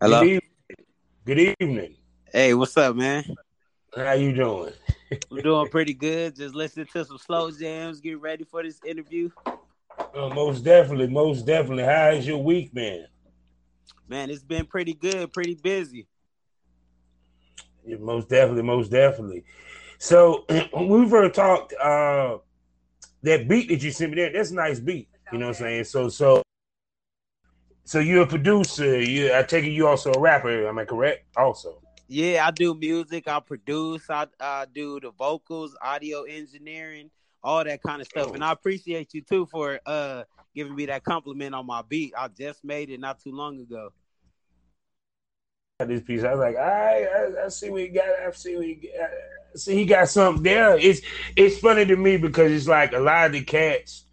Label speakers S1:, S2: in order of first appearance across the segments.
S1: Hello.
S2: Good evening. Good evening.
S1: Hey, what's up, man?
S2: How you doing?
S1: I'm doing pretty good. Just listening to some slow jams, getting ready for this interview.
S2: Uh, most definitely, most definitely. How is your week been?
S1: Man, it's been pretty good, pretty busy.
S2: Yeah, most definitely, most definitely. So we've heard talked uh that beat that you sent me there, that's a nice beat. You know what I'm saying? So so so you're a producer. You I take it you also a rapper, am I correct? Also.
S1: Yeah, I do music, I produce, I, I do the vocals, audio engineering, all that kind of stuff. And I appreciate you too for uh giving me that compliment on my beat. I just made it not too long ago.
S2: This piece, I was like, I, I, I see we got. I see got. See, he got something there. It's it's funny to me because it's like a lot of the cats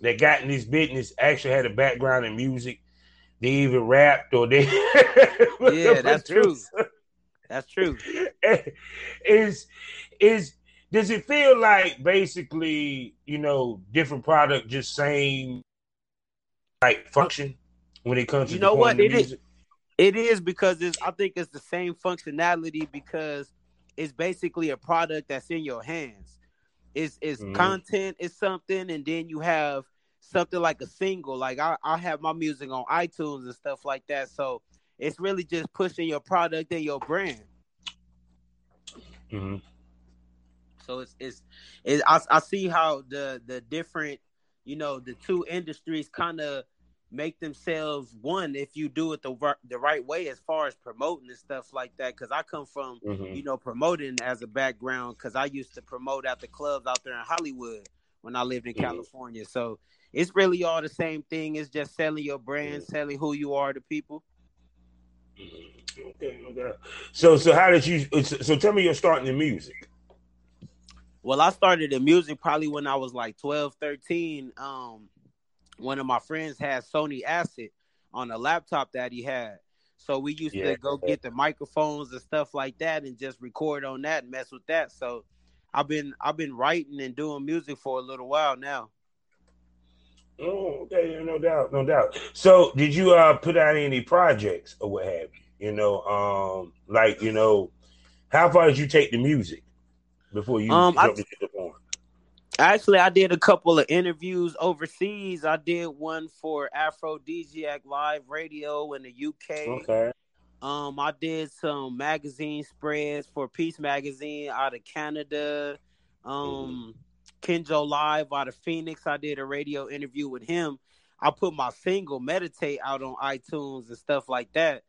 S2: that got in this business actually had a background in music. They even rapped or they.
S1: yeah, that's true. That's true.
S2: is is does it feel like basically you know different product just same like function when it comes to
S1: you know what it is it is because it's i think it's the same functionality because it's basically a product that's in your hands it's it's
S2: Mhm.
S1: content is something and then you have something like a single like I, I have my music on itunes and stuff like that so it's really just pushing your product and your brand
S2: Mhm.
S1: So it's it's, it, I I see how the the different you know the two industries kind of make themselves one if you do it the the right way as far as promoting and stuff like that. Because I come from
S2: Mhm.
S1: you know promoting as a background because I used to promote at the clubs out there in Hollywood when I lived in
S2: Mhm.
S1: California. So it's really all the same thing. It's just selling your brand, selling who you are to people.
S2: Okay, no doubt. So so how did you? So, so tell me you're starting in music.
S1: Well, I started in music probably when I was like 12, 13. Um, one of my friends had Sony Acid on a laptop that he had. So we used
S2: Yeah.
S1: to go get the microphones and stuff like that and just record on that and mess with that. So I've been I've been writing and doing music for a little while now.
S2: Oh, okay, no doubt, no doubt. So, did you uh put out any projects or what have you? You know, um, like you know, how far did you take the music before you
S1: Um, I-
S2: into the porn?
S1: Actually, I did a couple of interviews overseas. I did one for Aphrodisiac Live Radio in the UK.
S2: Okay,
S1: Um, I did some magazine spreads for Peace Magazine out of Canada. Um, Kenjo Live out of Phoenix. I did a radio interview with him. I put my single "Meditate" out on iTunes and stuff like that.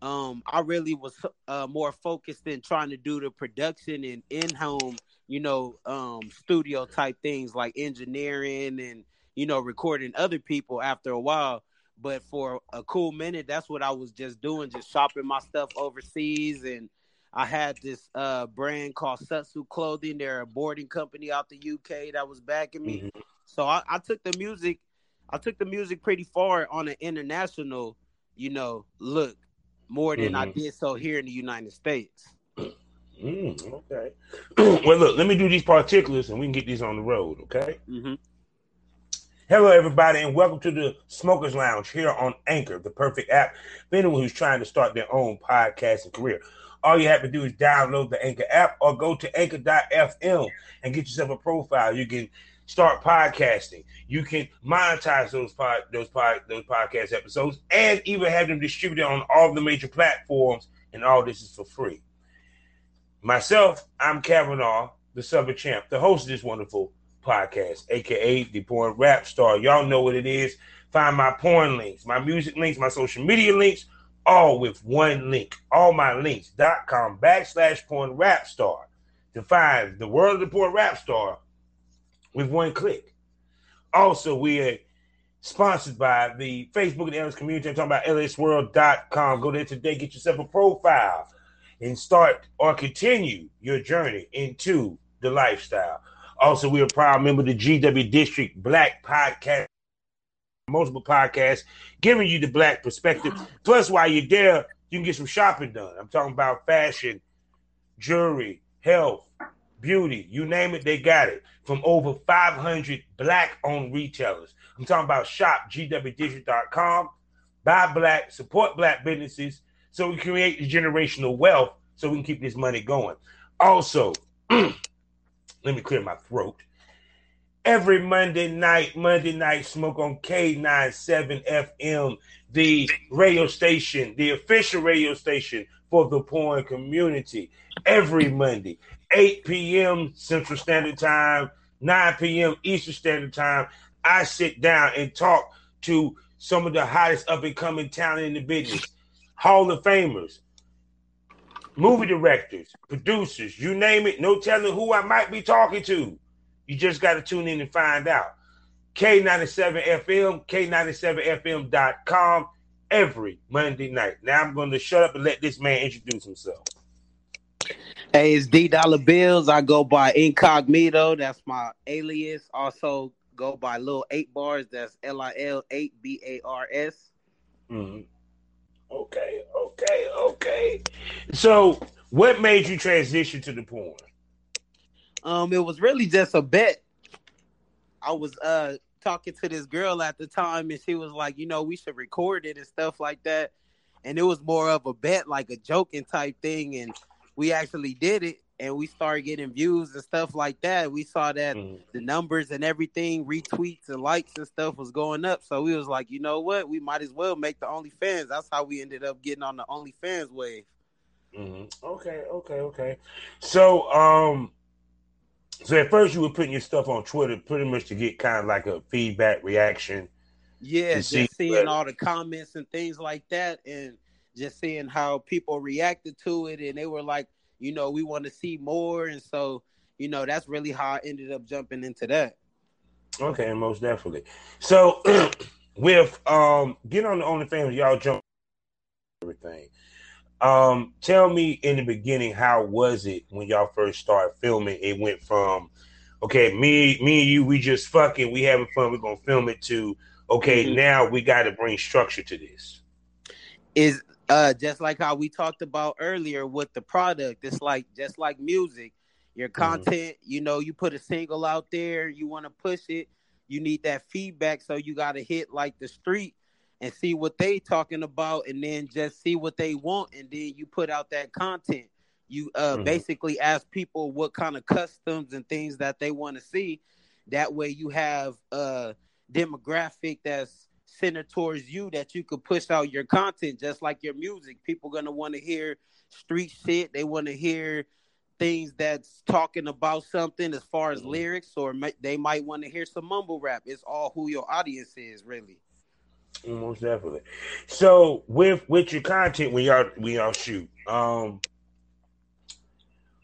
S1: Um, I really was uh, more focused in trying to do the production and in-home, you know, um, studio type things like engineering and you know recording other people. After a while, but for a cool minute, that's what I was just doing, just shopping my stuff overseas. And I had this uh, brand called Sutsu Clothing. They're a boarding company out the UK that was backing me.
S2: Mhm.
S1: So I, I took the music, I took the music pretty far on an international, you know, look more than I
S2: Mhm.
S1: did so here in the United States.
S2: Mm, okay. well, look, let me do these particulars and we can get these on the road. Okay.
S1: hmm
S2: Hello, everybody, and welcome to the Smokers Lounge here on Anchor, the perfect app for anyone who's trying to start their own podcasting career. All you have to do is download the Anchor app or go to anchor.fm and get yourself a profile. You can start podcasting. You can monetize those pod, those pod, those podcast episodes, and even have them distributed on all the major platforms. And all this is for free. Myself, I'm Kavanaugh, the Southern Champ, the host of this wonderful podcast, aka the porn rap star. Y'all know what it is. Find my porn links, my music links, my social media links, all with one link. All my links.com backslash porn rap star to find the world of the porn rap star with one click. Also, we are sponsored by the Facebook and Ellis community. I'm talking about lsworld.com. Go there today, get yourself a profile, and start or continue your journey into the lifestyle. Also, we're a proud member of the GW District Black Podcast, multiple podcasts, giving you the black perspective. Plus, while you're there, you can get some shopping done. I'm talking about fashion, jewelry, health, beauty, you name it, they got it. From over 500 black owned retailers. I'm talking about shop, gwdistrict.com. buy black, support black businesses, so we create the generational wealth, so we can keep this money going. Also, let me clear my throat. Every Monday night, Monday night smoke on K97 FM, the radio station, the official radio station for the porn community. Every Monday, 8 p.m. Central Standard Time, 9 p.m. Eastern Standard Time. I sit down and talk to some of the hottest up and coming talent in the business, Hall of Famers, movie directors, producers, you name it. No telling who I might be talking to. You just got to tune in and find out. K97FM, K97FM.com every Monday night. Now I'm going to shut up and let this man introduce himself.
S1: Hey, it's D Dollar Bills. I go by Incognito. That's my alias. Also go by Lil Eight Bars. That's L I L eight B A R S.
S2: Mm-hmm. Okay, okay, okay. So, what made you transition to the porn?
S1: Um, it was really just a bet. I was uh talking to this girl at the time, and she was like, you know, we should record it and stuff like that. And it was more of a bet, like a joking type thing. And we actually did it, and we started getting views and stuff like that. We saw that mm-hmm. the numbers and everything, retweets and likes and stuff was going up. So we was like, you know what, we might as well make the OnlyFans. That's how we ended up getting on the OnlyFans wave.
S2: Mm-hmm. Okay, okay, okay. So, um, so at first you were putting your stuff on Twitter pretty much to get kind of like a feedback reaction.
S1: Yeah, just see seeing all the comments and things like that and just seeing how people reacted to it and they were like, you know, we want to see more and so, you know, that's really how I ended up jumping into that.
S2: Okay, most definitely. So with um get on the OnlyFans, y'all jump everything. Um, tell me in the beginning, how was it when y'all first started filming? It went from, okay, me, me and you, we just fucking, we having fun, we're gonna film it to, okay, mm-hmm. now we got to bring structure to this.
S1: Is uh just like how we talked about earlier with the product, it's like just like music, your mm-hmm. content. Mm-hmm. You know, you put a single out there, you want to push it, you need that feedback, so you got to hit like the street and see what they talking about and then just see what they want and then you put out that content. You uh, mm-hmm. basically ask people what kind of customs and things that they want to see. That way you have a demographic that's centered towards you that you could push out your content just like your music. People gonna want to hear street shit. They want to hear things that's talking about something as far as mm-hmm. lyrics or they might want to hear some mumble rap. It's all who your audience is really
S2: most definitely. So with with your content when y'all when y'all shoot, um,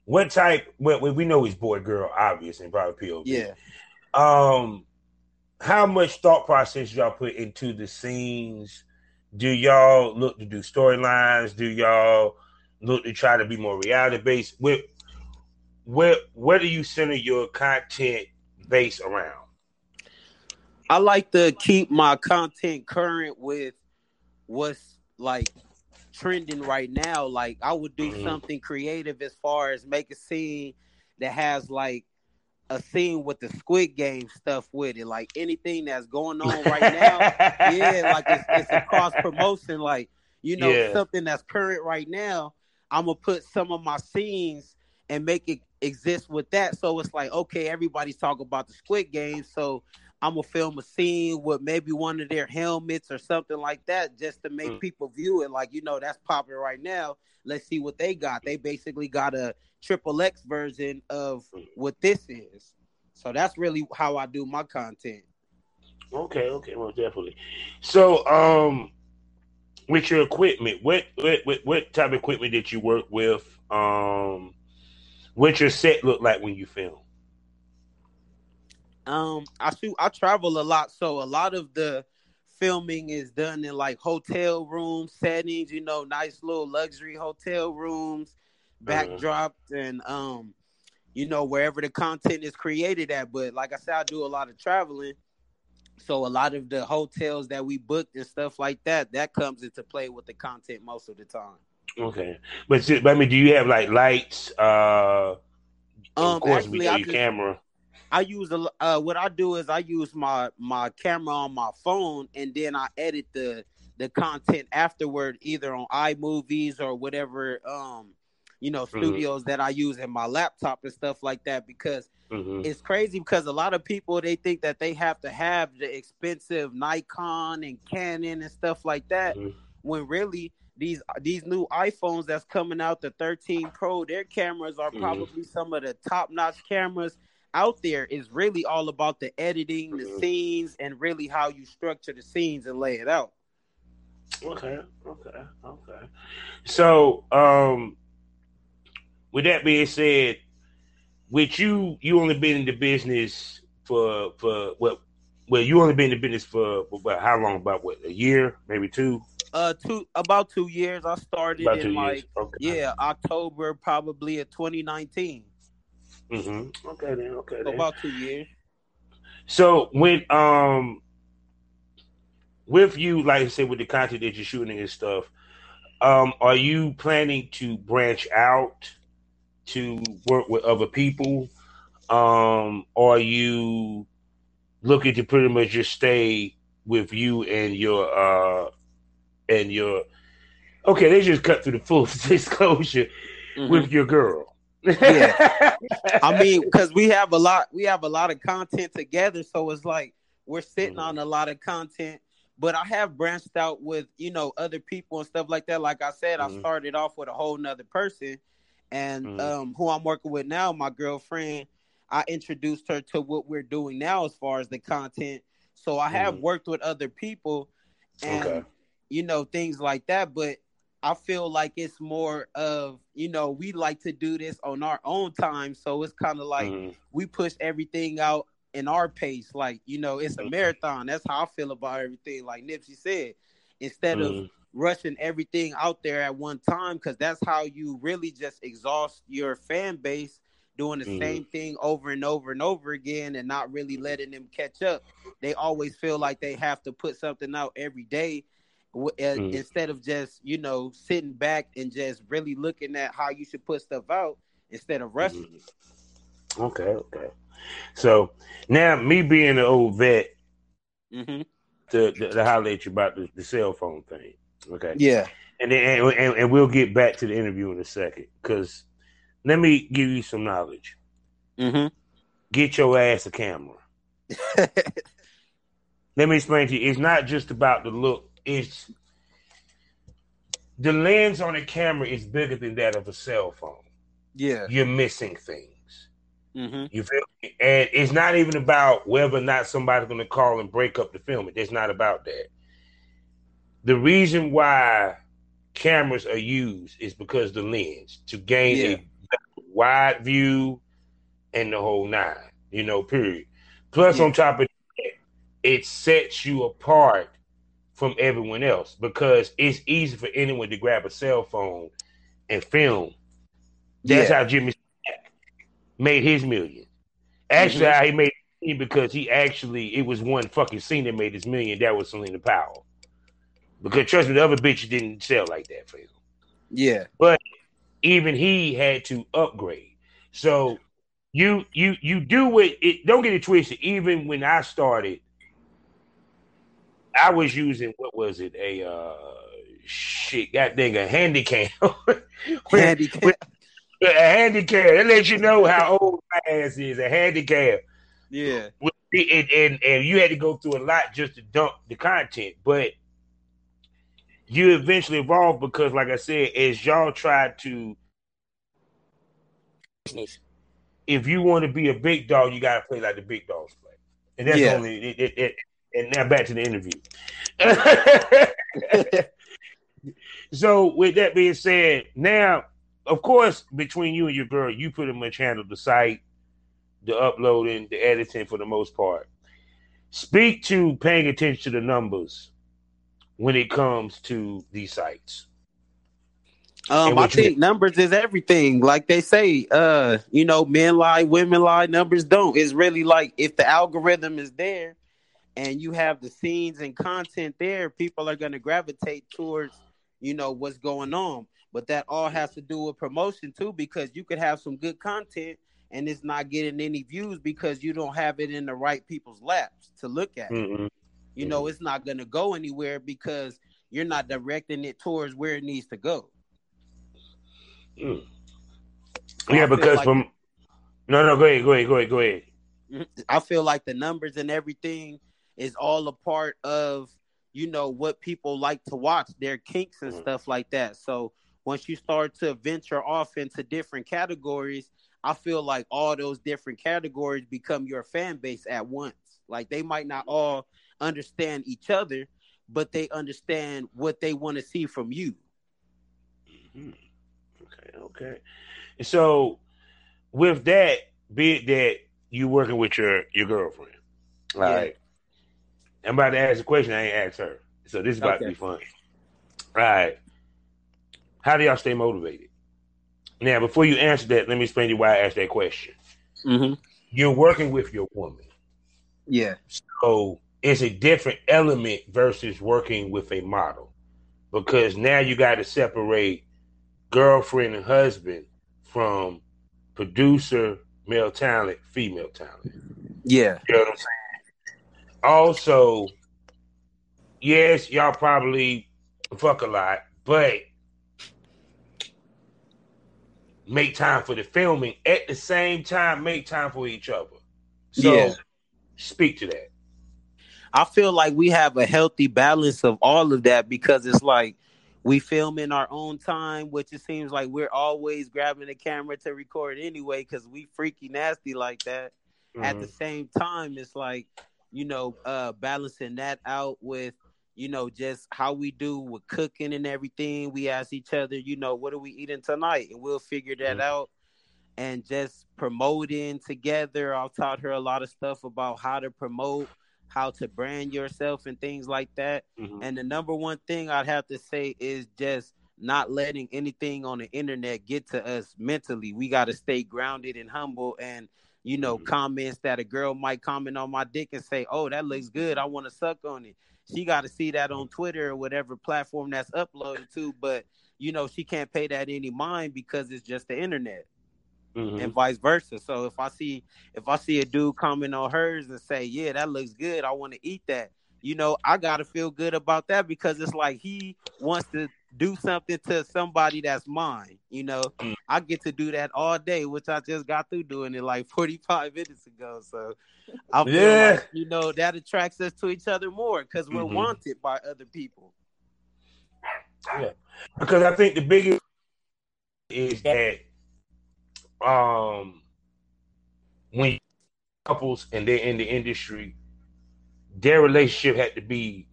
S2: what type? Well, we know he's boy girl, obvious, and probably POV.
S1: Yeah.
S2: Um, how much thought process y'all put into the scenes? Do y'all look to do storylines? Do y'all look to try to be more reality based? Where, where, where do you center your content base around?
S1: I like to keep my content current with what's like trending right now. Like I would do mm-hmm. something creative as far as make a scene that has like a scene with the Squid Game stuff with it, like anything that's going on right now. yeah, like it's, it's a cross promotion, like you know yeah. something that's current right now. I'm gonna put some of my scenes and make it exist with that. So it's like okay, everybody's talking about the Squid Game, so I'm gonna film a scene with maybe one of their helmets or something like that, just to make mm. people view it. Like you know, that's popular right now. Let's see what they got. They basically got a triple X version of what this is. So that's really how I do my content.
S2: Okay, okay, well, definitely. So, um, with your equipment, what what what, what type of equipment did you work with? Um, what your set look like when you film?
S1: Um, I shoot. I travel a lot, so a lot of the filming is done in like hotel room settings. You know, nice little luxury hotel rooms, backdrops, uh-huh. and um, you know, wherever the content is created at. But like I said, I do a lot of traveling, so a lot of the hotels that we booked and stuff like that that comes into play with the content most of the time.
S2: Okay, but, but I mean, do you have like lights? Uh,
S1: um, of course, actually, we your camera. I use a uh, what I do is I use my my camera on my phone and then I edit the the content afterward, either on iMovies or whatever um you know
S2: Mm-hmm.
S1: studios that I use in my laptop and stuff like that because
S2: Mhm.
S1: it's crazy because a lot of people they think that they have to have the expensive Nikon and Canon and stuff like that
S2: Mhm.
S1: when really these these new iPhones that's coming out the 13 Pro their cameras are
S2: Mhm.
S1: probably some of the top notch cameras out there is really all about the editing the
S2: Mhm.
S1: scenes and really how you structure the scenes and lay it out
S2: Okay, okay, okay. So, um, with that being said, with you, you only been in the business for for what? Well, you only been in the business for about how long? About what? A year, maybe two.
S1: uh two about two years I started
S2: About
S1: in like.
S2: Okay.
S1: yeah October probably of 2019
S2: Mm-hmm. Okay then. Okay
S1: so
S2: then.
S1: about two years
S2: So when um with you, like I said, with the content that you're shooting and stuff, um, are you planning to branch out to work with other people? Um, or are you looking to pretty much just stay with you and your uh and your okay, they just cut through the full disclosure with your girl.
S1: Yeah. I mean, because we have a lot, we have a lot of content together, so it's like we're sitting
S2: Mhm.
S1: on a lot of content. But I have branched out with you know other people and stuff like that. Like I said,
S2: Mhm.
S1: I started off with a whole nother person, and
S2: Mhm.
S1: um, who I'm working with now, my girlfriend. I introduced her to what we're doing now as far as the content. So I have
S2: Mhm.
S1: worked with other people, and
S2: Okay.
S1: you know things like that. But I feel like it's more of you know we like to do this on our own time, so it's kind of like
S2: Mhm.
S1: we push everything out in our pace. Like you know, it's a
S2: Mhm.
S1: marathon. That's how I feel about everything. Like Nipsey said, instead of
S2: Mhm.
S1: rushing everything out there at one time, because that's how you really just exhaust your fan base doing the
S2: Mhm.
S1: same thing over and over and over again and not really letting them catch up. They always feel like they have to put something out every day
S2: Mhm.
S1: instead of just you know sitting back and just really looking at how you should put stuff out instead of rushing.
S2: Mm-hmm. Okay, okay. So now, me being an old vet,
S1: hmm
S2: to, to, to holler at you about the, the cell phone thing. Okay,
S1: Yeah.
S2: and then and, and, and we'll get back to the interview in a second. Because let me give you some knowledge.
S1: hmm
S2: Get your ass a camera. Let me explain to you. It's not just about the look. It's the lens on a camera is bigger than that of a cell phone.
S1: yeah.
S2: You're missing things.
S1: hmm
S2: You feel me? And it's not even about whether or not somebody's going to call and break up the film. It's not about that. The reason why cameras are used is because the lens to gain
S1: Yeah.
S2: a wide view and the whole nine. You know, period. Plus,
S1: Yeah.
S2: on top of that, it sets you apart from everyone else because it's easy for anyone to grab a cell phone and film. That's
S1: Yeah.
S2: how Jimmy made his million. Actually,
S1: Mhm.
S2: how he made it because he actually it was one fucking scene that made his million. That was Selena Powell. Because trust me, the other bitches didn't sell like that for him.
S1: Yeah.
S2: But even he had to upgrade. So you you you do what it. Don't get it twisted. Even when I started, I was using what was it a uh shit god dang a Handycam.
S1: Handicap.
S2: a handicap. That lets you know how old my ass is. A handicap.
S1: Yeah.
S2: With- And, and and you had to go through a lot just to dump the content, but you eventually evolved because, like I said, as y'all tried to, if you want to be a big dog, you got to play like the big dogs play, and that's
S1: Yeah.
S2: only it, it, it. And now back to the interview. so, with that being said, now of course, between you and your girl, you pretty much handle the site, the uploading, the editing for the most part. Speak to paying attention to the numbers when it comes to these sites.
S1: Um, I
S2: what you-
S1: think numbers is everything. Like they say, uh, you know, men lie, women lie, numbers don't. It's really like if the algorithm is there and you have the scenes and content there, people are gonna gravitate towards, you know, what's going on. But that all has to do with promotion too, because you could have some good content and it's not getting any views because you don't have it in the right people's laps to look at.
S2: Mm-mm.
S1: You know, it's not gonna go anywhere because you're not directing it towards where it needs to go.
S2: Mm. Yeah, because like, from no, no, go ahead, go ahead, go ahead, go ahead.
S1: I feel like the numbers and everything is all a part of you know what people like to watch, their kinks and mm-hmm. stuff like that. So once you start to venture off into different categories, I feel like all those different categories become your fan base at once. Like they might not all understand each other, but they understand what they want to see from you.
S2: Mm-hmm. Okay, okay. So with that, be it that you working with your your girlfriend, all yeah. right. I'm about to ask a question I ain't asked her, so this is about okay. to be fun. All right. How do y'all stay motivated? Now, before you answer that, let me explain to you why I asked that question.
S1: Mm-hmm.
S2: You're working with your woman.
S1: Yeah.
S2: So it's a different element versus working with a model because now you got to separate girlfriend and husband from producer, male talent, female talent.
S1: Yeah.
S2: You know what I'm saying? Also, yes, y'all probably fuck a lot, but make time for the filming at the same time, make time for each other. So yeah. speak to that.
S1: I feel like we have a healthy balance of all of that because it's like we film in our own time, which it seems like we're always grabbing the camera to record anyway because we freaky nasty like that. Mm-hmm. At the mm-hmm. same time, it's like, you know, uh balancing that out with, you know, just how we do with cooking and everything. We ask each other, you know, what are we eating tonight? And we'll figure that mm-hmm. out. And just promoting together. I've taught her a lot of stuff about how to promote how to brand yourself and things like that. Mm-hmm. And the number one thing I'd have to say is just not letting anything on the internet get to us mentally. We got to stay grounded and humble and you know, mm-hmm. comments that a girl might comment on my dick and say, "Oh, that looks good. I want to suck on it." She got to see that on Twitter or whatever platform that's uploaded to, but you know, she can't pay that any mind because it's just the internet mm-hmm. and vice versa. So if I see if I see a dude comment on hers and say, "Yeah, that looks good. I want to eat that." You know, I got to feel good about that because it's like he wants to do something to somebody that's mine. You know, mm. I get to do that all day, which I just got through doing it like 45 minutes ago. So I feel yeah. like, you know, that attracts us to each other more because we're mm-hmm. wanted by other people.
S2: Yeah. Because I think the biggest is that um when couples and they're in the industry, their relationship had to be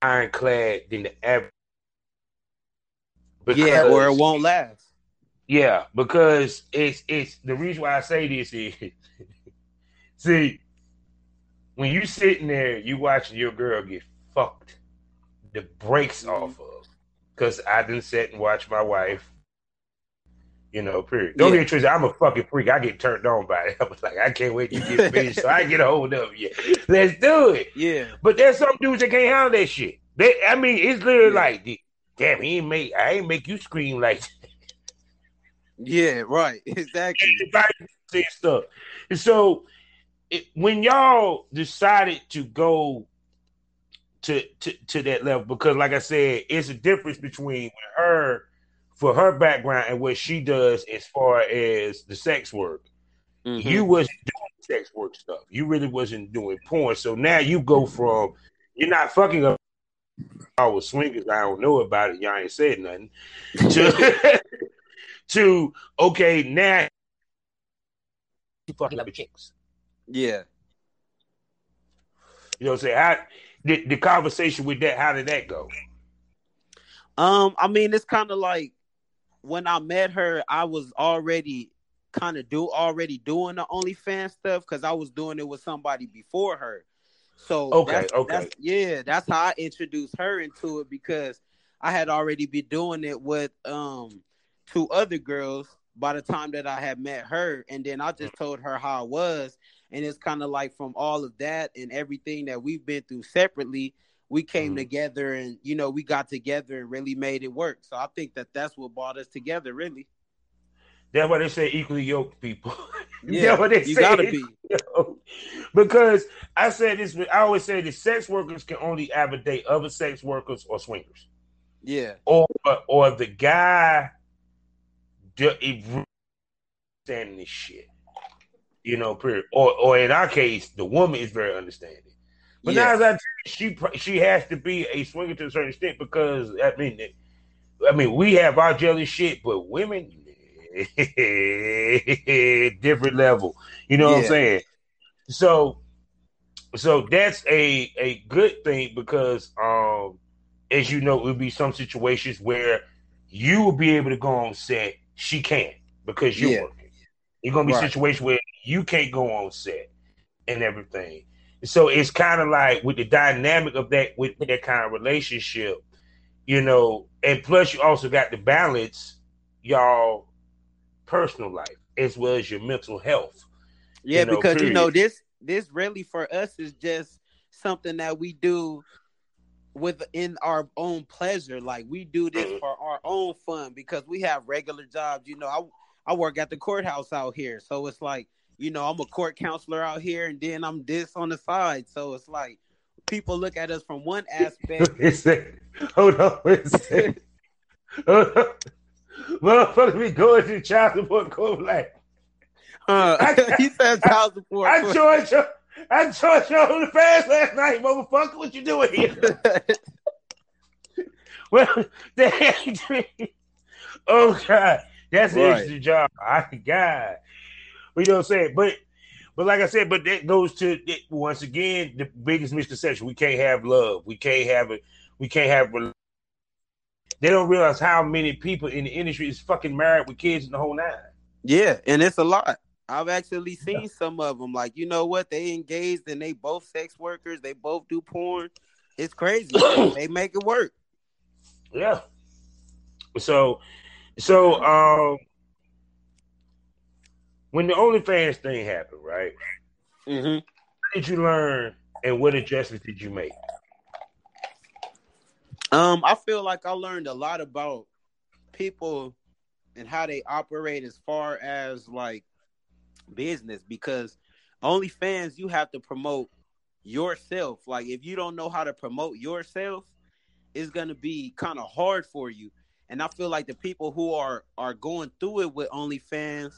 S2: ironclad than the average.
S1: Because, yeah, or it won't last.
S2: Yeah, because it's it's the reason why I say this is see when you sitting there, you watching your girl get fucked the brakes mm-hmm. off of. Cause I didn't sit and watch my wife you know, period. Don't yeah. get twisted. I'm a fucking freak. I get turned on by it. I was like, I can't wait to get finished so I get a hold of you. Let's do it.
S1: Yeah.
S2: But there's some dudes that can't handle that shit. They, I mean, it's literally yeah. like, damn, he ain't make, I ain't make you scream like.
S1: yeah, right. Exactly.
S2: stuff. And so, it, when y'all decided to go to, to to that level, because like I said, it's a difference between her for her background and what she does as far as the sex work. Mm-hmm. You wasn't doing sex work stuff. You really wasn't doing porn. So now you go from you're not fucking up all was swingers. I don't know about it. Y'all ain't said nothing. To, to okay, now you fucking other chicks.
S1: Yeah.
S2: You know what I'm saying? How the, the conversation with that, how did that go?
S1: Um, I mean, it's kind of like when I met her, I was already kind of do already doing the OnlyFans stuff because I was doing it with somebody before her. So
S2: okay,
S1: that's,
S2: okay,
S1: that's, yeah, that's how I introduced her into it because I had already been doing it with um two other girls by the time that I had met her, and then I just told her how I was, and it's kind of like from all of that and everything that we've been through separately we came mm-hmm. together and you know we got together and really made it work. So I think that that's what brought us together, really.
S2: That's why they say equally yoked people.
S1: Yeah,
S2: what they
S1: you
S2: say?
S1: gotta be.
S2: because I said this. I always say that sex workers can only date other sex workers or swingers,
S1: Yeah,
S2: or or the guy understanding this shit. You know, period. Or or in our case, the woman is very understanding. But
S1: yeah,
S2: now, as I tell you, she she has to be a swinger to a certain extent because I mean, I mean, we have our jelly shit, but women, different level. You know what I'm saying? So, so that's a a good thing because, um, as you know, it would be some situations where you will be able to go on set, she can't because you're
S1: Yeah.
S2: working. You're gonna be
S1: Right.
S2: a situation where you can't go on set and everything. So it's kind of like with the dynamic of that with that kind of relationship, you know, and plus you also got the balance, y'all personal life as well as your mental health.
S1: yeah.
S2: you know,
S1: because you know this this really for us is just something that we do within our own pleasure. Like we do this for our own fun because we have regular jobs. You know, I I work at the courthouse out here, so it's like you know I'm a court counselor out here, and then I'm this on the side. So it's like people look at us from one aspect.
S2: Hold on, wait a second. Hold on. Motherfucker be going to child support court like
S1: Uh,
S2: I-
S1: he says child support.
S2: I joined you I joined you on the fast last night, motherfucker. What you doing here? Well, they, oh god, that's an interesting job. I God, you know what I'm saying? But, but like I said, but that goes to once again the biggest misconception: we can't have love, we can't have it, we can't have. They don't realize how many people in the industry is fucking married with kids in the whole nine.
S1: Yeah, and it's a lot. I've actually seen some of them. Like, you know what? They engaged and they both sex workers. They both do porn. It's crazy. they make it work.
S2: Yeah. So, so um, when the OnlyFans thing happened, right?
S1: Mm-hmm.
S2: What did you learn, and what adjustments did you make?
S1: Um, I feel like I learned a lot about people and how they operate as far as like business because OnlyFans you have to promote yourself. Like if you don't know how to promote yourself, it's gonna be kind of hard for you. And I feel like the people who are are going through it with OnlyFans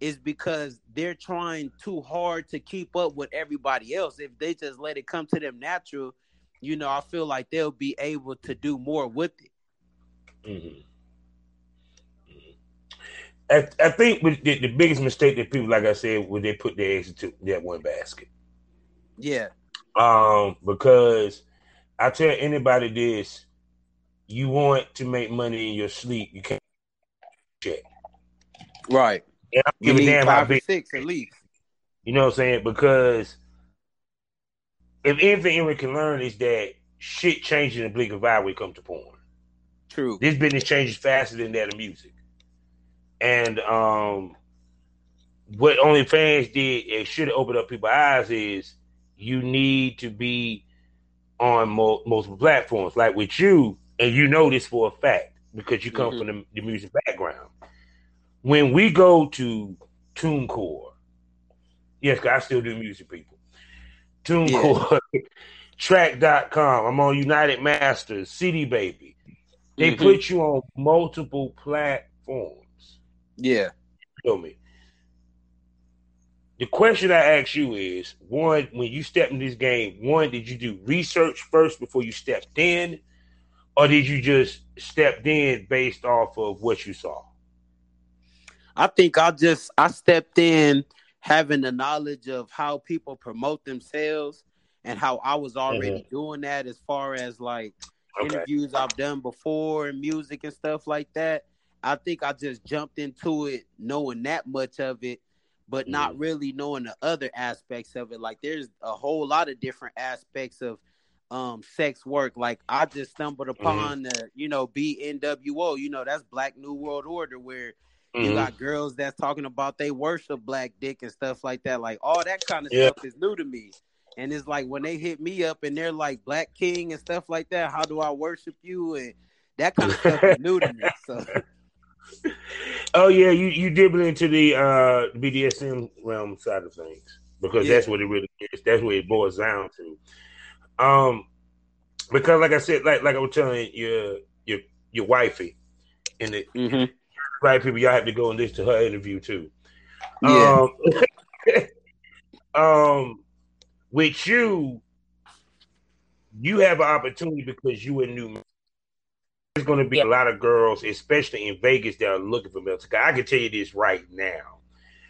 S1: is because they're trying too hard to keep up with everybody else. If they just let it come to them natural, you know, I feel like they'll be able to do more with it.
S2: Mm-hmm. I, I think with the, the biggest mistake that people, like I said, when they put their eggs into that one basket.
S1: Yeah.
S2: Um, because I tell anybody this: you want to make money in your sleep, you can't check.
S1: Right.
S2: And I don't
S1: You
S2: give a
S1: need five or six at least.
S2: You know what I'm saying? Because if anything anyone can learn is that shit changes in a blink of an eye when it comes to porn.
S1: True.
S2: This business changes faster than that of music. And um what OnlyFans did, it should have opened up people's eyes is you need to be on mo- multiple platforms. Like with you, and you know this for a fact because you come
S1: Mhm.
S2: from the, the music background. When we go to TuneCore, yes, I still do music, people. TuneCore, track.com. I'm on UnitedMasters, CD Baby. They
S1: Mhm.
S2: put you on multiple platforms.
S1: Yeah.
S2: Feel me? The question I ask you is one, when you stepped in this game, one, did you do research first before you stepped in? Or did you just stepped in based off of what you saw?
S1: I think I just I stepped in having the knowledge of how people promote themselves and how I was already mm-hmm. doing that as far as like
S2: Okay.
S1: interviews I've done before and music and stuff like that. I think I just jumped into it knowing that much of it, but not mm-hmm. really knowing the other aspects of it. Like there's a whole lot of different aspects of um sex work. Like I just stumbled mm-hmm. upon the, you know, BNWO, you know, that's Black New World Order where you
S2: Mhm.
S1: got girls that's talking about they worship black dick and stuff like that. Like all that kind of
S2: Yeah.
S1: stuff is new to me. And it's like when they hit me up and they're like Black King and stuff like that, how do I worship you? And that kind of stuff is new to me. So
S2: Oh yeah, you you dibble into the uh BDSM realm side of things because
S1: Yeah.
S2: that's what it really is. That's what it boils down to. Um, because like I said, like like I was telling your your your wifey, in the
S1: Mm-hmm.
S2: Right people, y'all have to go and listen to her interview too.
S1: Yeah.
S2: Um, um, with you, you have an opportunity because you a new. There's going to be a lot of girls, especially in Vegas, that are looking for male. I can tell you this right now.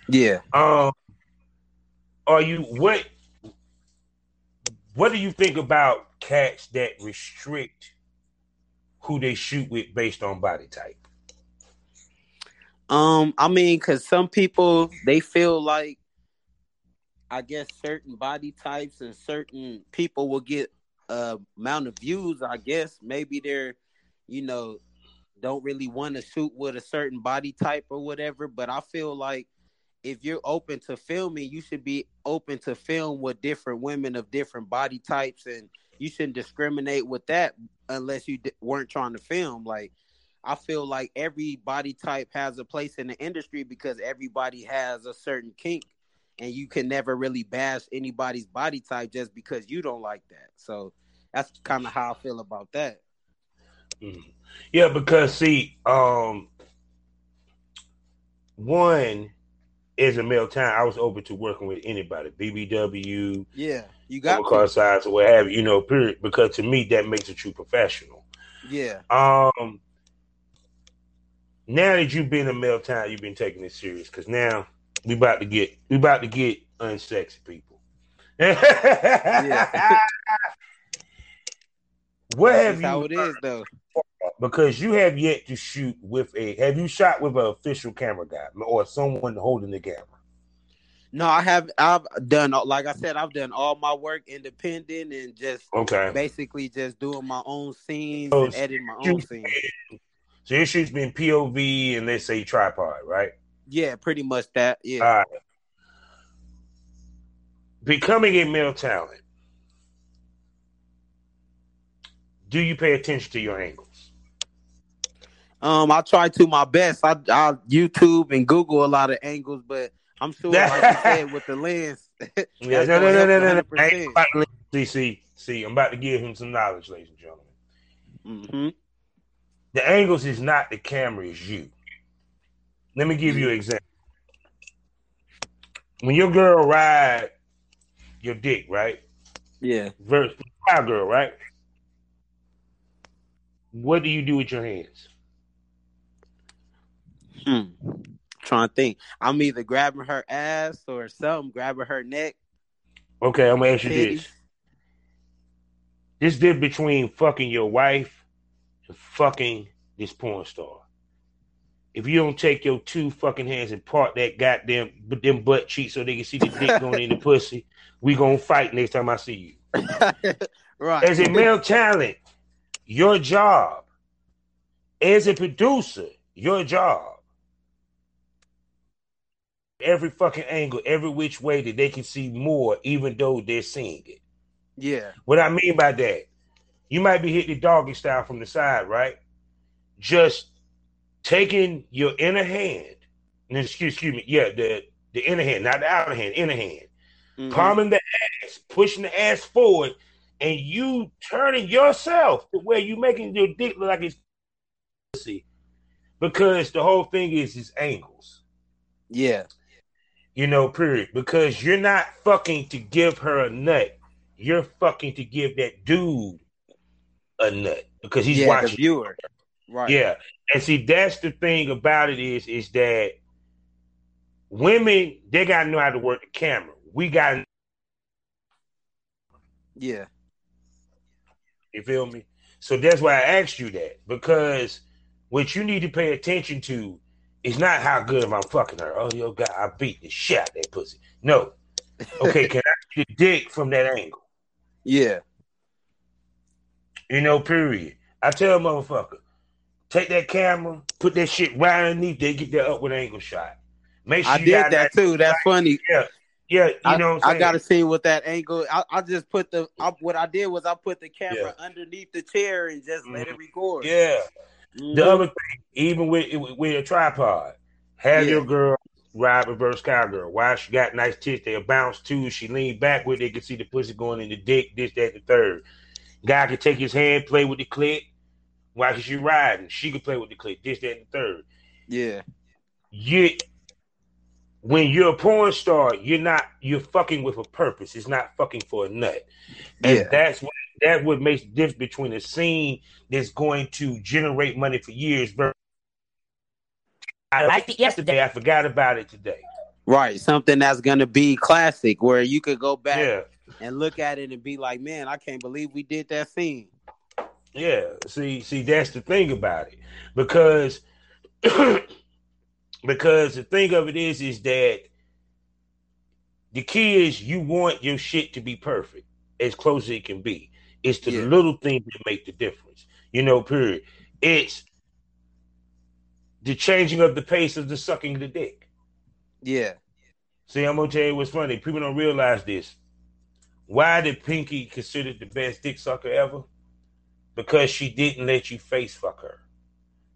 S1: Yeah.
S2: Um, are you what? What do you think about cats that restrict who they shoot with based on body type?
S1: Um, I mean, cause some people they feel like, I guess certain body types and certain people will get a amount of views. I guess maybe they're, you know, don't really want to shoot with a certain body type or whatever. But I feel like if you're open to filming, you should be open to film with different women of different body types, and you shouldn't discriminate with that unless you d- weren't trying to film. Like, I feel like every body type has a place in the industry because everybody has a certain kink, and you can never really bash anybody's body type just because you don't like that. So that's kind of how I feel about that.
S2: Mhm. Yeah, because see, um, one is a male time. I was open to working with anybody, BBW,
S1: Yeah, you got
S2: car size, or what have you, you know. Period. Because to me, that makes a true professional.
S1: Yeah,
S2: Um, now that you've been a male time, you've been taking it serious because now we about to get we about to get unsexy people.
S1: Yeah.
S2: what
S1: that's
S2: have you?
S1: how it is though.
S2: Because you have yet to shoot with a. Have you shot with an official camera guy or someone holding the camera?
S1: No, I have. I've done like I said. I've done all my work independent and just
S2: Okay.
S1: basically just doing my own scenes
S2: So
S1: and editing my own scenes.
S2: So your shoot's been POV and let's say tripod, right?
S1: Yeah, pretty much that. Yeah.
S2: All right. Becoming a male talent. Do you pay attention to your angles?
S1: Um, I try to my best. I I YouTube and Google a lot of angles, but I'm sure, like you said, with the lens,
S2: Yeah, no, no, no, no, no, no. I
S1: 100%.
S2: ain't about to- See, see, see. I'm about to give him some knowledge, ladies and gentlemen.
S1: hmm
S2: The angles is not the camera, is you. Let me give you an example. When your girl ride your dick, right?
S1: yeah.
S2: Versus girl, right? What do you do with your hands?
S1: Hmm. Trying to think. I'm either grabbing her ass or something, grabbing her neck.
S2: Okay, I'm gonna ask you this. This difference between fucking your wife and fucking this porn star. If you don't take your two fucking hands and part that goddamn but them butt cheeks so they can see the dick going in the pussy, we gonna fight next time I see you.
S1: right.
S2: As a male talent, your job. As a producer, your job. Every fucking angle, every which way that they can see more, even though they're seeing it.
S1: yeah.
S2: What I mean by that, you might be hitting the doggy style from the side, right? Just taking your inner hand, excuse, excuse me, yeah, the the inner hand, not the outer hand, inner hand,
S1: Mhm.
S2: palming the ass, pushing the ass forward, and you turning yourself to where you making your dick look like it's pussy, because the whole thing is is angles.
S1: Yeah.
S2: You know, period. Because you're not fucking to give her a nut. You're fucking to give that dude a nut because he's
S1: yeah, the
S2: watching.
S1: viewer. Right.
S2: Yeah. And see, that's the thing about it is, is that women, they gotta know how to work the camera. We got
S1: Yeah.
S2: you feel me? So that's why I asked you that. Because what you need to pay attention to is not how good am I fucking her. Oh, yo, God, I beat the shit out that pussy. No. Okay, can I see the dick from that angle?
S1: Yeah.
S2: You know, period. I tell a motherfucker, take that camera, put that shit right underneath there, get that upward angle shot. Make sure
S1: I
S2: you
S1: did
S2: got
S1: that too. That's funny.
S2: Yeah, yeah, you
S1: I,
S2: know what I'm
S1: I gotta see with that angle. I, I just put the I, what I did was I put the camera underneath the chair and just let it record.
S2: yeah.
S1: Mhm.
S2: The other thing, even with with a tripod, Have yeah. your girl ride reverse cowgirl. Why she got nice tits, they'll bounce too. She lean back with they can see the pussy going in the dick, this, that, the third. Guy can take his hand, play with the clit. While she riding, she can play with the clip. this, that, and the third.
S1: Yeah.
S2: You when you're a porn star, you're not you're fucking with a purpose. It's not fucking for a nut. And yeah. that's what that what makes the difference between a scene that's going to generate money for years. I liked it yesterday. I forgot about it today.
S1: Right, something that's gonna be classic, where you could go back yeah. And look at it and be like, "Man, I can't believe we did that scene."
S2: Yeah, see, see, that's the thing about it, because because the thing of it is, is that the key is you want your shit to be perfect, as close as it can be. It's the yeah. little things that make the difference. You know, period. It's the changing of the pace of the sucking the dick.
S1: Yeah.
S2: See, I'm gonna tell you what's funny. People don't realize this. Why did Pinky considered the best dick sucker ever? Because she didn't let you face fuck her.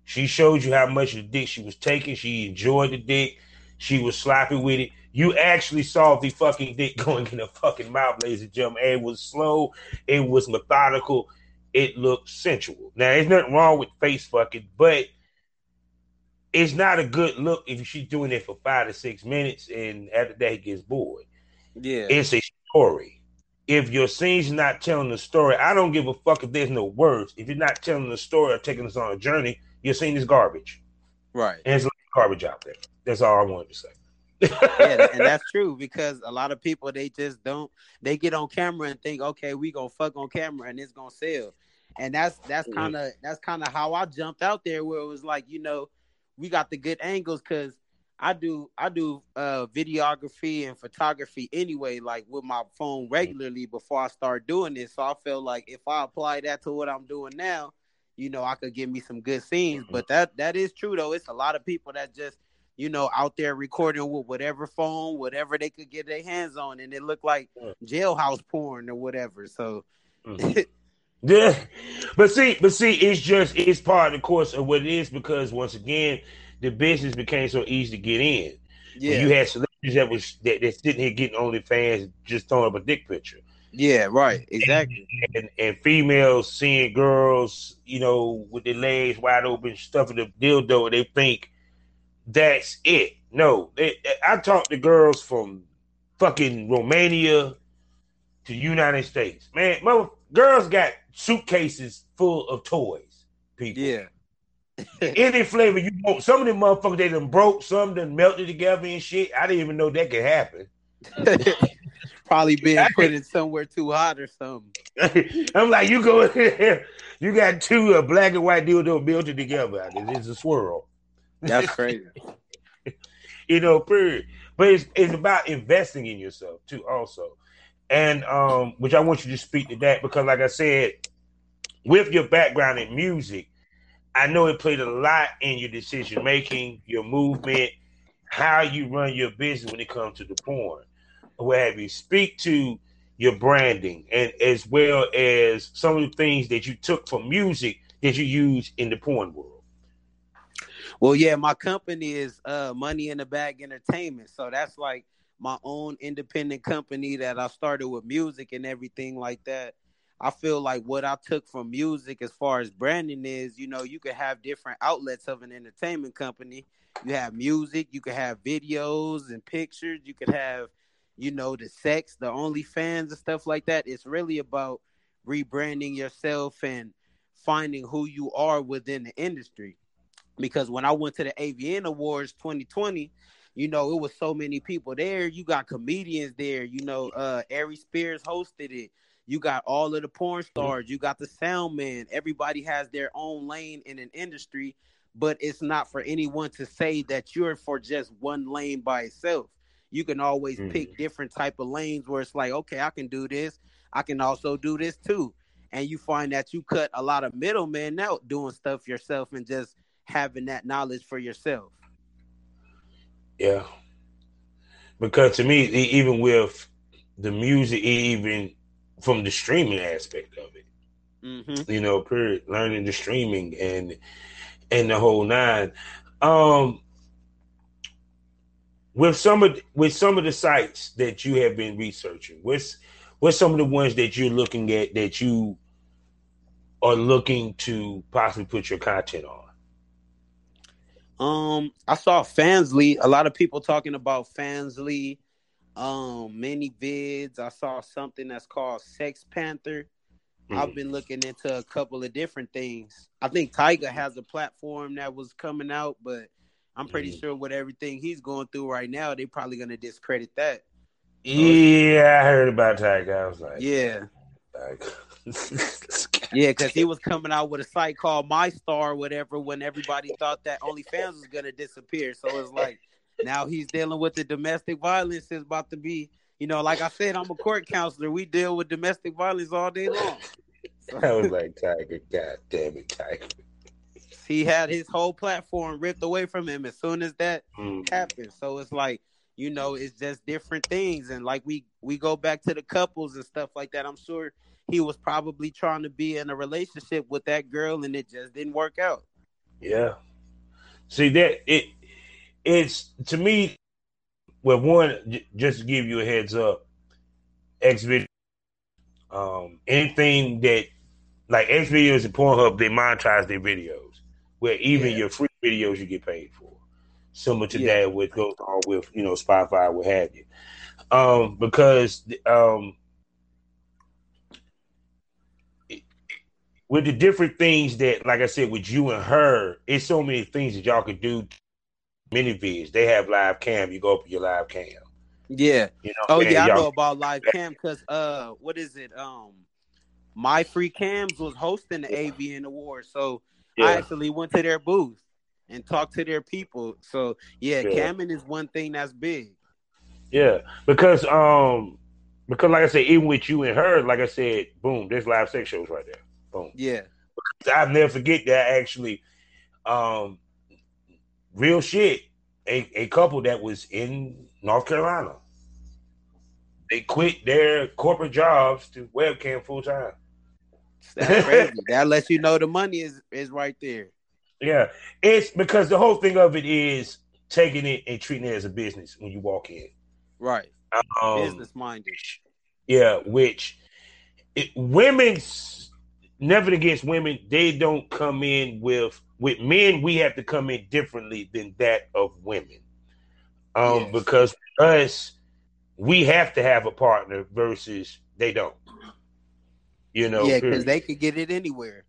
S2: She showed you how much of the dick she was taking. She enjoyed the dick. She was sloppy with it. You actually saw the fucking dick going in the fucking mouth, ladies and gentlemen. It was slow. It was methodical. It looked sensual. Now, there's nothing wrong with face fucking, but it's not a good look if she's doing it for five to six minutes and after that he gets bored.
S1: Yeah.
S2: It's a story. If your scene's not telling the story, I don't give a fuck if there's no words. If you're not telling the story or taking us on a journey, your scene is garbage.
S1: Right.
S2: And it's like garbage out there. That's all I wanted to say.
S1: yeah, and that's true because a lot of people they just don't they get on camera and think, okay, we gonna fuck on camera and it's gonna sell. And that's that's kind of that's kind of how I jumped out there where it was like, you know, we got the good angles because I do I do uh videography and photography anyway, like with my phone regularly before I start doing this. So I felt like if I apply that to what I'm doing now, you know, I could give me some good scenes. But that that is true though. It's a lot of people that just you know, out there recording with whatever phone, whatever they could get their hands on, and it looked like jailhouse porn or whatever. So,
S2: mm-hmm. Yeah, but see, but see, it's just it's part of the course of what it is because once again, the business became so easy to get in. Yeah, when you had celebrities that was that, that sitting here getting OnlyFans just throwing up a dick picture.
S1: Yeah, right, exactly.
S2: And, and, and, females seeing girls, you know, with their legs wide open, stuffing the dildo, and they think that's it. No, they, I talked to girls from fucking Romania to United States. Man, mother, girls got suitcases full of toys. People.
S1: Yeah.
S2: Any flavor you want. Some of them motherfuckers they done broke, some done melted together and shit. I didn't even know that could happen.
S1: Probably being put in somewhere too hot or something.
S2: I'm like, you go in here, you got two uh, black and white dildo melted together. It's a swirl.
S1: That's crazy.
S2: you know, period. But it's, it's about investing in yourself too, also and um, which I want you to speak to that because, like I said, with your background in music, I know it played a lot in your decision making, your movement, how you run your business when it comes to the porn. Where have you? Speak to your branding and as well as some of the things that you took from music that you use in the porn world.
S1: Well, yeah, my company is uh, Money in the Bag Entertainment, so that's like my own independent company that I started with music and everything like that. I feel like what I took from music as far as branding is, you know, you could have different outlets of an entertainment company. You have music, you could have videos and pictures, you could have, you know, the sex, the OnlyFans and stuff like that. It's really about rebranding yourself and finding who you are within the industry. Because when I went to the AVN Awards 2020, you know, it was so many people there. You got comedians there. You know, uh, Aries Spears hosted it. You got all of the porn stars. You got the sound man. Everybody has their own lane in an industry, but it's not for anyone to say that you're for just one lane by itself. You can always mm-hmm. pick different type of lanes where it's like, okay, I can do this. I can also do this too. And you find that you cut a lot of middlemen out doing stuff yourself and just having that knowledge for yourself.
S2: Yeah. Because to me, even with the music, even from the streaming aspect of it, mm-hmm. you know, period, learning the streaming and and the whole nine. Um, with some of with some of the sites that you have been researching, what's what's some of the ones that you're looking at that you are looking to possibly put your content on?
S1: Um, I saw Fansly. A lot of people talking about Fansly. Um, many vids. I saw something that's called Sex Panther. Mm. I've been looking into a couple of different things. I think Tyga has a platform that was coming out, but I'm pretty mm. sure with everything he's going through right now, they're probably gonna discredit that.
S2: Yeah, I heard about Tyga. I was like,
S1: yeah. yeah, because he was coming out with a site called My Star, whatever, when everybody thought that OnlyFans was gonna disappear. So it's like now he's dealing with the domestic violence is about to be, you know, like I said, I'm a court counselor. We deal with domestic violence all day long.
S2: So, I was like, Tyga, God damn it, Tyga.
S1: He had his whole platform ripped away from him as soon as that mm. happened. So it's like, you know, it's just different things. And like we we go back to the couples and stuff like that. I'm sure he was probably trying to be in a relationship with that girl and it just didn't work out.
S2: Yeah. See that it it's to me well one just to give you a heads up, X video um anything that like XVideos and Pornhub they monetize their videos where even yeah. your free videos you get paid for. Similar to yeah. that with goes on with, you know, Spotify, what have you. Um, because um with the different things that, like I said, with you and her, it's so many things that y'all could do. ManyVids, they have live cam. You go up your live cam.
S1: Yeah. You know, oh yeah, I know about live cam because uh, what is it? Um, MyFreeCams was hosting the AVN award, so yeah. I actually went to their booth and talked to their people. So yeah, yeah. camming is one thing that's big.
S2: Yeah, because um, because like I said, even with you and her, like I said, boom, there's live sex shows right there. Boom.
S1: Yeah.
S2: I'll never forget that actually. Um, real shit. A, a couple that was in North Carolina. They quit their corporate jobs to webcam full time.
S1: That's crazy. that lets you know the money is is right there.
S2: Yeah, it's because the whole thing of it is taking it and treating it as a business when you walk in.
S1: Right. Um, business minded.
S2: Yeah, which it, women's never against women, they don't come in with with men. We have to come in differently than that of women, um, yes. because us we have to have a partner versus they don't. You know,
S1: yeah, because they could get it anywhere.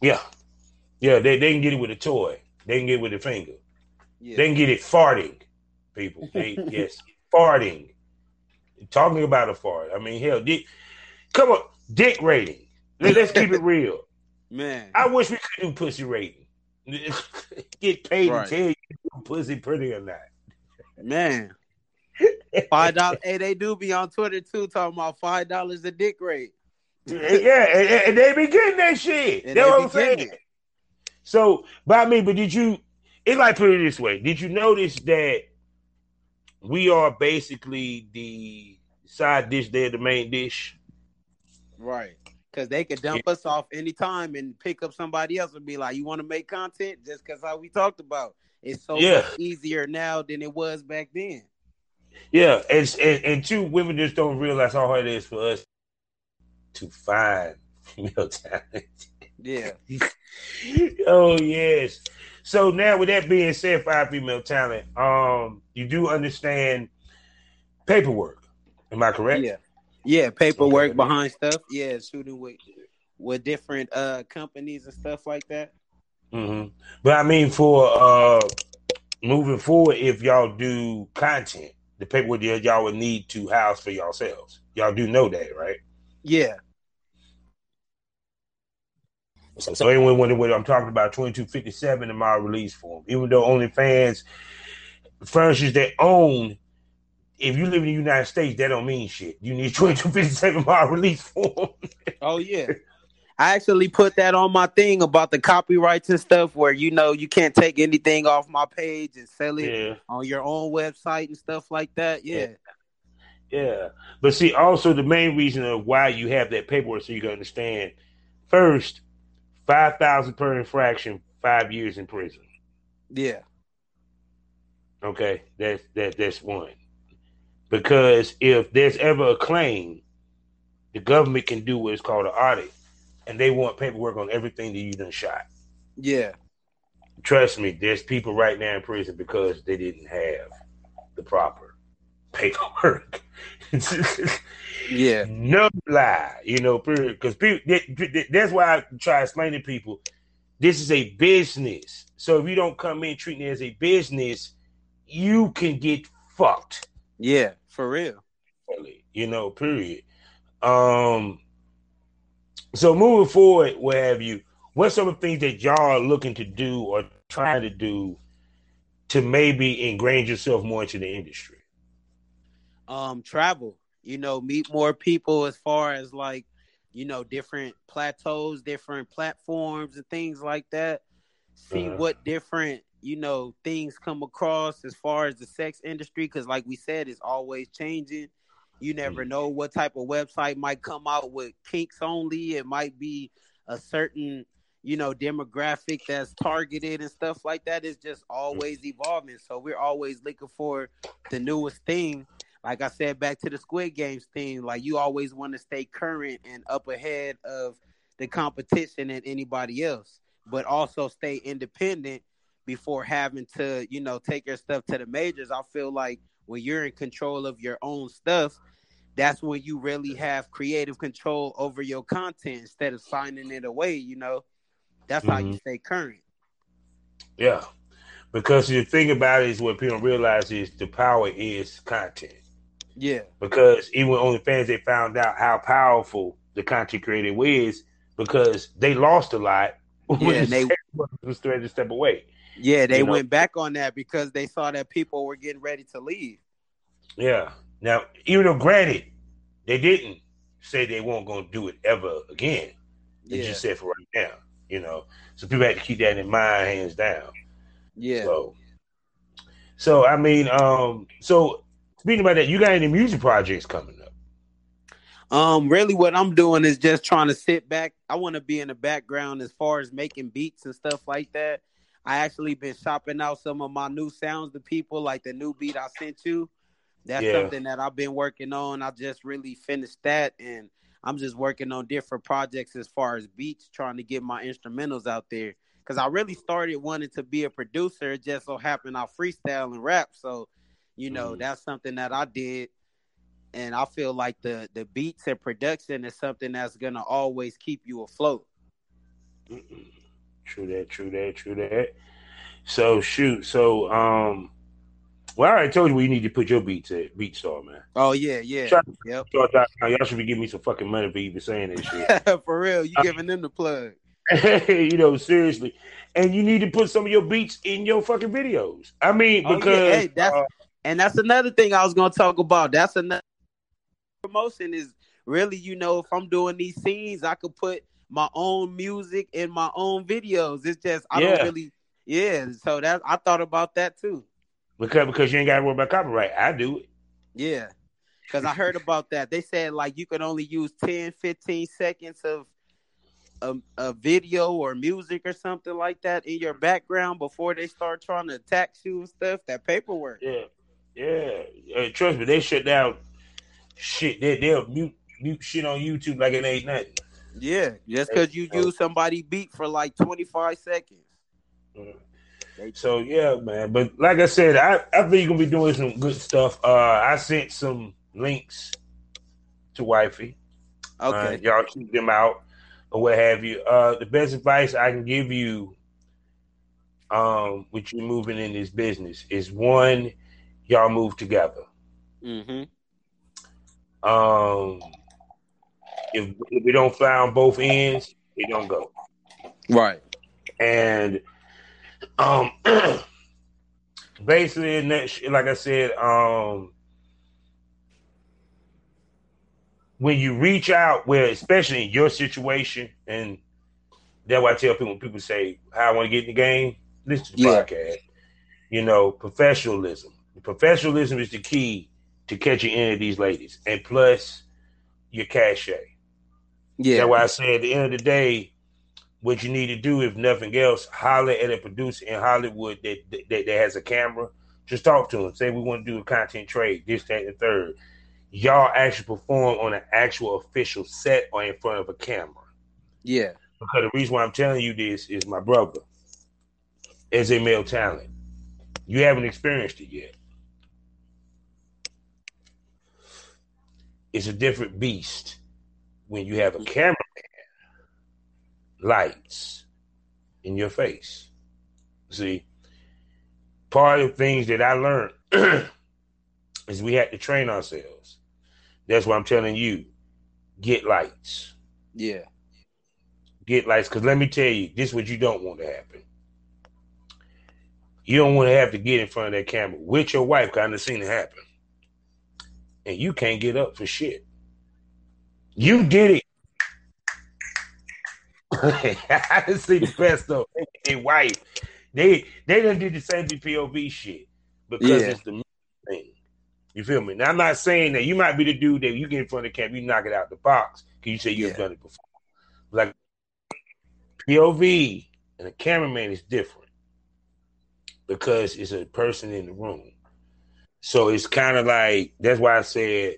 S2: Yeah, yeah, they, they can get it with a toy. They can get it with a finger. Yeah. They can get it farting. People, they, yes, farting. Talking about a fart. I mean, hell, dick, come on, dick rating. Let's keep it real.
S1: Man.
S2: I wish we could do pussy rating. Get paid right. to tell you pussy pretty or not.
S1: Man. Five dollars. hey, they do be on Twitter too talking about five dollars a dick rate.
S2: yeah, and, and, they be getting that shit. That's what I'm saying. It. So, by me, but did you? It like put it this way: Did you notice that we are basically the side dish? They're the main dish.
S1: Right because they could dump us off anytime and pick up somebody else and be like, "You want to make content?" Just because how we talked about it's so yeah. much easier now than it was back then.
S2: Yeah, and, and and two women just don't realize how hard it is for us to find female talent.
S1: Yeah.
S2: oh yes. So now, with that being said, five female talent, um, you do understand paperwork. Am I correct?
S1: Yeah. Yeah, paperwork behind stuff. Yeah, shooting with with different uh companies and stuff like that.
S2: Mm-hmm. But I mean, for uh moving forward, if y'all do content, the paperwork y'all would need to house for yourselves. Y'all do know that, right?
S1: Yeah.
S2: So, so anyone wonder what I'm talking about? Twenty two fifty seven in my release form. Even though OnlyFans furnishes their own if you live in the United States, that don't mean shit. You need 2257 mile release form.
S1: oh yeah. I actually put that on my thing about the copyrights and stuff where you know you can't take anything off my page and sell it yeah. on your own website and stuff like that. Yeah.
S2: yeah. Yeah. But see, also the main reason of why you have that paperwork so you can understand first, five thousand per infraction, five years in prison.
S1: Yeah.
S2: Okay, that's that that's one. Because if there's ever a claim, the government can do what is called an audit, and they want paperwork on everything that you done shot.
S1: Yeah.
S2: Trust me, there's people right now in prison because they didn't have the proper paperwork.
S1: Yeah.
S2: no lie, you know, because people. That's why I try to explain to people, this is a business. So if you don't come in treating it as a business, you can get fucked.
S1: Yeah, for real.
S2: You know, period. Um. So moving forward, what have you? What some of the things that y'all are looking to do or trying to do to maybe ingrain yourself more into the industry?
S1: Um, travel. You know, meet more people as far as like, you know, different plateaus, different platforms, and things like that. See uh-huh. what different you know things come across as far as the sex industry because like we said it's always changing. You never mm. know what type of website might come out with kinks only. It might be a certain you know demographic that's targeted and stuff like that. Is just always evolving. So we're always looking for the newest thing. Like i said back to the squid games thing like you always want to stay current and up ahead of the competition and anybody else but also stay independent before having to, you know, take your stuff to the majors. I feel like when you're in control of your own stuff, that's when you really have creative control over your content instead of signing it away, you know. That's mm-hmm. how you mm-hmm. stay current.
S2: Yeah. Because the thing about it is what people realize is the power is content.
S1: Yeah.
S2: Because even OnlyFans, they found out how powerful the content creator is because they lost a lot
S1: yeah, they
S2: was ready to step away.
S1: Yeah, they you went know? back on that because they saw that people were getting ready to leave.
S2: Yeah. Now, even though granted, they didn't say they weren't going to do it ever again. They yeah. just said for right now, you know. So people had to keep that in mind, hands down.
S1: Yeah.
S2: So, so I mean, um, so speaking about that, you got any music projects coming up?
S1: Um, really, what I'm doing is just trying to sit back. I want to be in the background as far as making beats and stuff like that. I actually been shopping out some of my new sounds to people, like the new beat I sent you. That's yeah. something that I've been working on. I just really finished that, and I'm just working on different projects as far as beats, trying to get my instrumentals out there. Because I really started wanting to be a producer. It just so happened I freestyle and rap, so you know mm. that's something that I did. And I feel like the the beats and production is something that's gonna always keep you afloat.
S2: True that, true that, true that. So shoot, so um well, I already told you where you need to put your beats at Beats BeatStar, man.
S1: Oh yeah, yeah.
S2: yep. Y'all should be giving me some fucking money for even saying this
S1: shit. for real, you giving them the plug.
S2: you know, seriously. And you need to put some of your beats in your fucking videos. I mean, because oh, yeah. hey,
S1: that's uh, and that's another thing I was gonna talk about. That's another promotion is really, you know, if I'm doing these scenes, I could put my own music and my own videos. It's just I yeah. don't really yeah. So that I thought about that too.
S2: Because because you ain't got to worry about copyright. I do it.
S1: Yeah. Because I heard about that. They said like you can only use 10, 15 seconds of a, a video or music or something like that in your background before they start trying to tax you and stuff. That paperwork.
S2: Yeah. Yeah. Uh, trust me, they shut down shit. They, they'll mute, mute shit on YouTube like it ain't nothing.
S1: Yeah, just because you use somebody beat for like 25 seconds.
S2: So yeah, man. But like I said, I, I think you're gonna be doing some good stuff. Uh I sent some links to wifey. Okay. Uh, y'all keep them out or what have you. Uh the best advice I can give you um with you moving in this business is one, y'all move together.
S1: Mm-hmm.
S2: Um if, if we don't find both ends, it don't go.
S1: Right.
S2: And um basically like I said, um when you reach out where especially in your situation and that's why I tell people when people say how I want to get in the game, listen to the yeah. podcast. You know, professionalism. Professionalism is the key to catching any of these ladies. And plus your cachet. Yeah. That's why I say at the end of the day, what you need to do, if nothing else, holler at a producer in Hollywood that, that, that has a camera Just talk to them. Say we want to do a content trade, this, that, and the third. Y'all actually perform on an actual official set or in front of a camera.
S1: Yeah.
S2: Because the reason why I'm telling you this is my brother, as a male talent, you haven't experienced it yet. It's a different beast when you have a cameraman, lights in your face. See, part of the things that I learned is we had to train ourselves. That's why I'm telling you, get lights.
S1: Yeah.
S2: Get lights. Because let me tell you, this is what you don't want to happen. You don't want to have to get in front of that camera with your wife, kind of seen it happen. And you can't get up for shit. You did it. I didn't see the best though. A wife, they they done did the same POV shit because
S1: Yeah.
S2: it's the thing. You feel me? Now I'm not saying that you might be the dude that you get in front of the camera, you knock it out the box because you say you've
S1: Yeah.
S2: done it before. Like POV and a cameraman is different because it's a person in the room. So it's kind of like that's why I said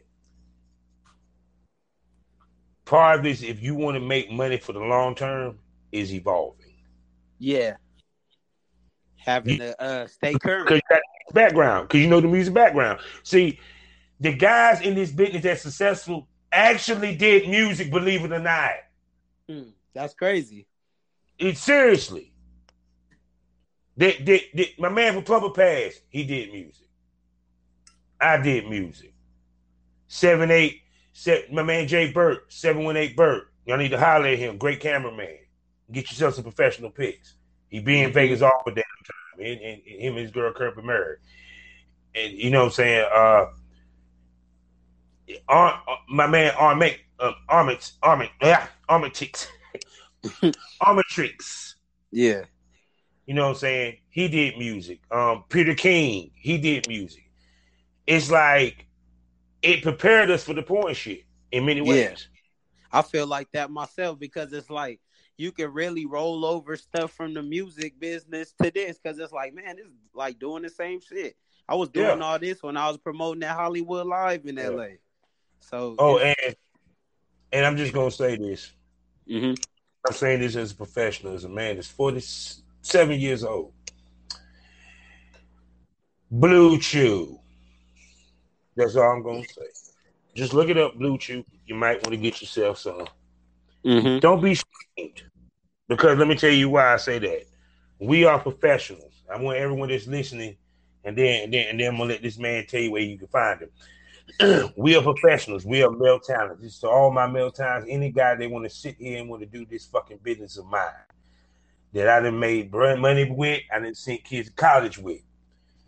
S2: part of this, if you want to make money for the long term, is evolving.
S1: Yeah. Having to uh, stay current.
S2: Because you background, because you know the music background. See, the guys in this business that's successful actually did music, believe it or not.
S1: Hmm, That's crazy.
S2: It seriously. My man from Plumber Pass, he did music. I did music. Seven eight, se- my man Jay Burt, seven one eight Burt. Y'all need to holler at him. Great cameraman. Get yourself some professional pics. He be in
S1: Mhm.
S2: Vegas all the damn time. And, and, and him and his girl Kirby married. And you know what I'm saying? Uh, Ar- uh, my man Armit, um, Armit, Armit, yeah, Armitix, Armitrix.
S1: Yeah.
S2: You know what I'm saying? He did music. Um, Peter King, he did music. It's like it prepared us for the porn shit in many ways.
S1: Yeah. I feel like that myself because it's like you can really roll over stuff from the music business to this because it's like, man, it's like doing the same shit. I was doing
S2: Yeah.
S1: all this when I was promoting that Hollywood Live in
S2: Yeah.
S1: LA. So,
S2: Oh, and and I'm just gonna say this.
S1: Mhm.
S2: I'm saying this as a professional, as a man that's 47 years old. BlueChew. That's all I'm gonna say. Just look it up, BlueChew. You might want to get yourself some.
S1: Mhm.
S2: Don't be shamed. Because let me tell you why I say that. We are professionals. I want everyone that's listening, and then and then and then I'm gonna let this man tell you where you can find him. we are professionals. We are male talent. This is to all my male talents. Any guy they want to sit here and want to do this fucking business of mine that I done made brand money with, I didn't send kids to college with.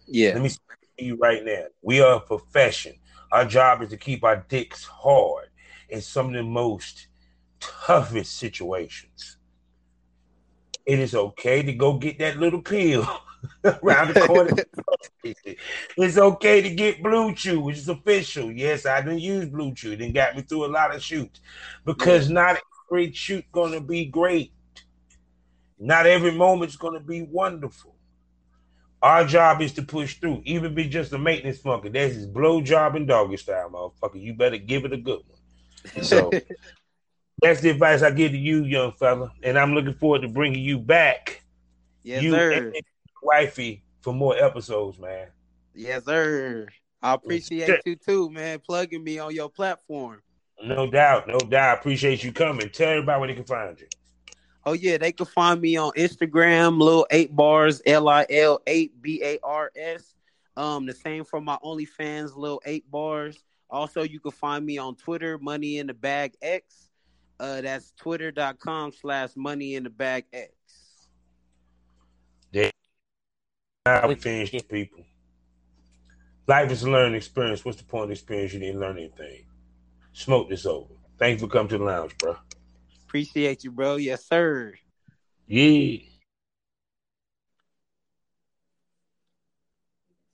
S1: yeah,
S2: Let me you right now. We are a profession. Our job is to keep our dicks hard in some of the most toughest situations. It is okay to go get that little pill around the corner. it's okay to get BlueChew, which is official. Yes, I didn't use BlueChew. It got me through a lot of shoots because not every shoot gonna be great. Not every moment's gonna be wonderful. Our job is to push through, even be just a maintenance funky. That's his blow job and doggy style, motherfucker. You better give it a good one. So that's the advice I give to you, young fella. And I'm looking forward to bringing you back,
S1: yes,
S2: you
S1: sir.
S2: and wifey, for more episodes, man.
S1: Yes, sir. I appreciate you too, man, plugging me on your platform.
S2: No doubt, no doubt. Appreciate you coming. Tell everybody where they can find you.
S1: Oh yeah, they can find me on Instagram, Lil Eight Bars, L I L eight B A R S. Um, the same for my OnlyFans, Lil Eight Bars. Also, you can find me on Twitter, Money in the Bag X. Uh, that's twitter.com slash Money in the Bag X.
S2: Now we finished, people. Life is a learning experience. What's the point of the experience? You didn't learn anything. Smoke this over. Thanks for coming to the lounge, bro.
S1: Appreciate you, bro. Yes, sir.
S2: Yeah.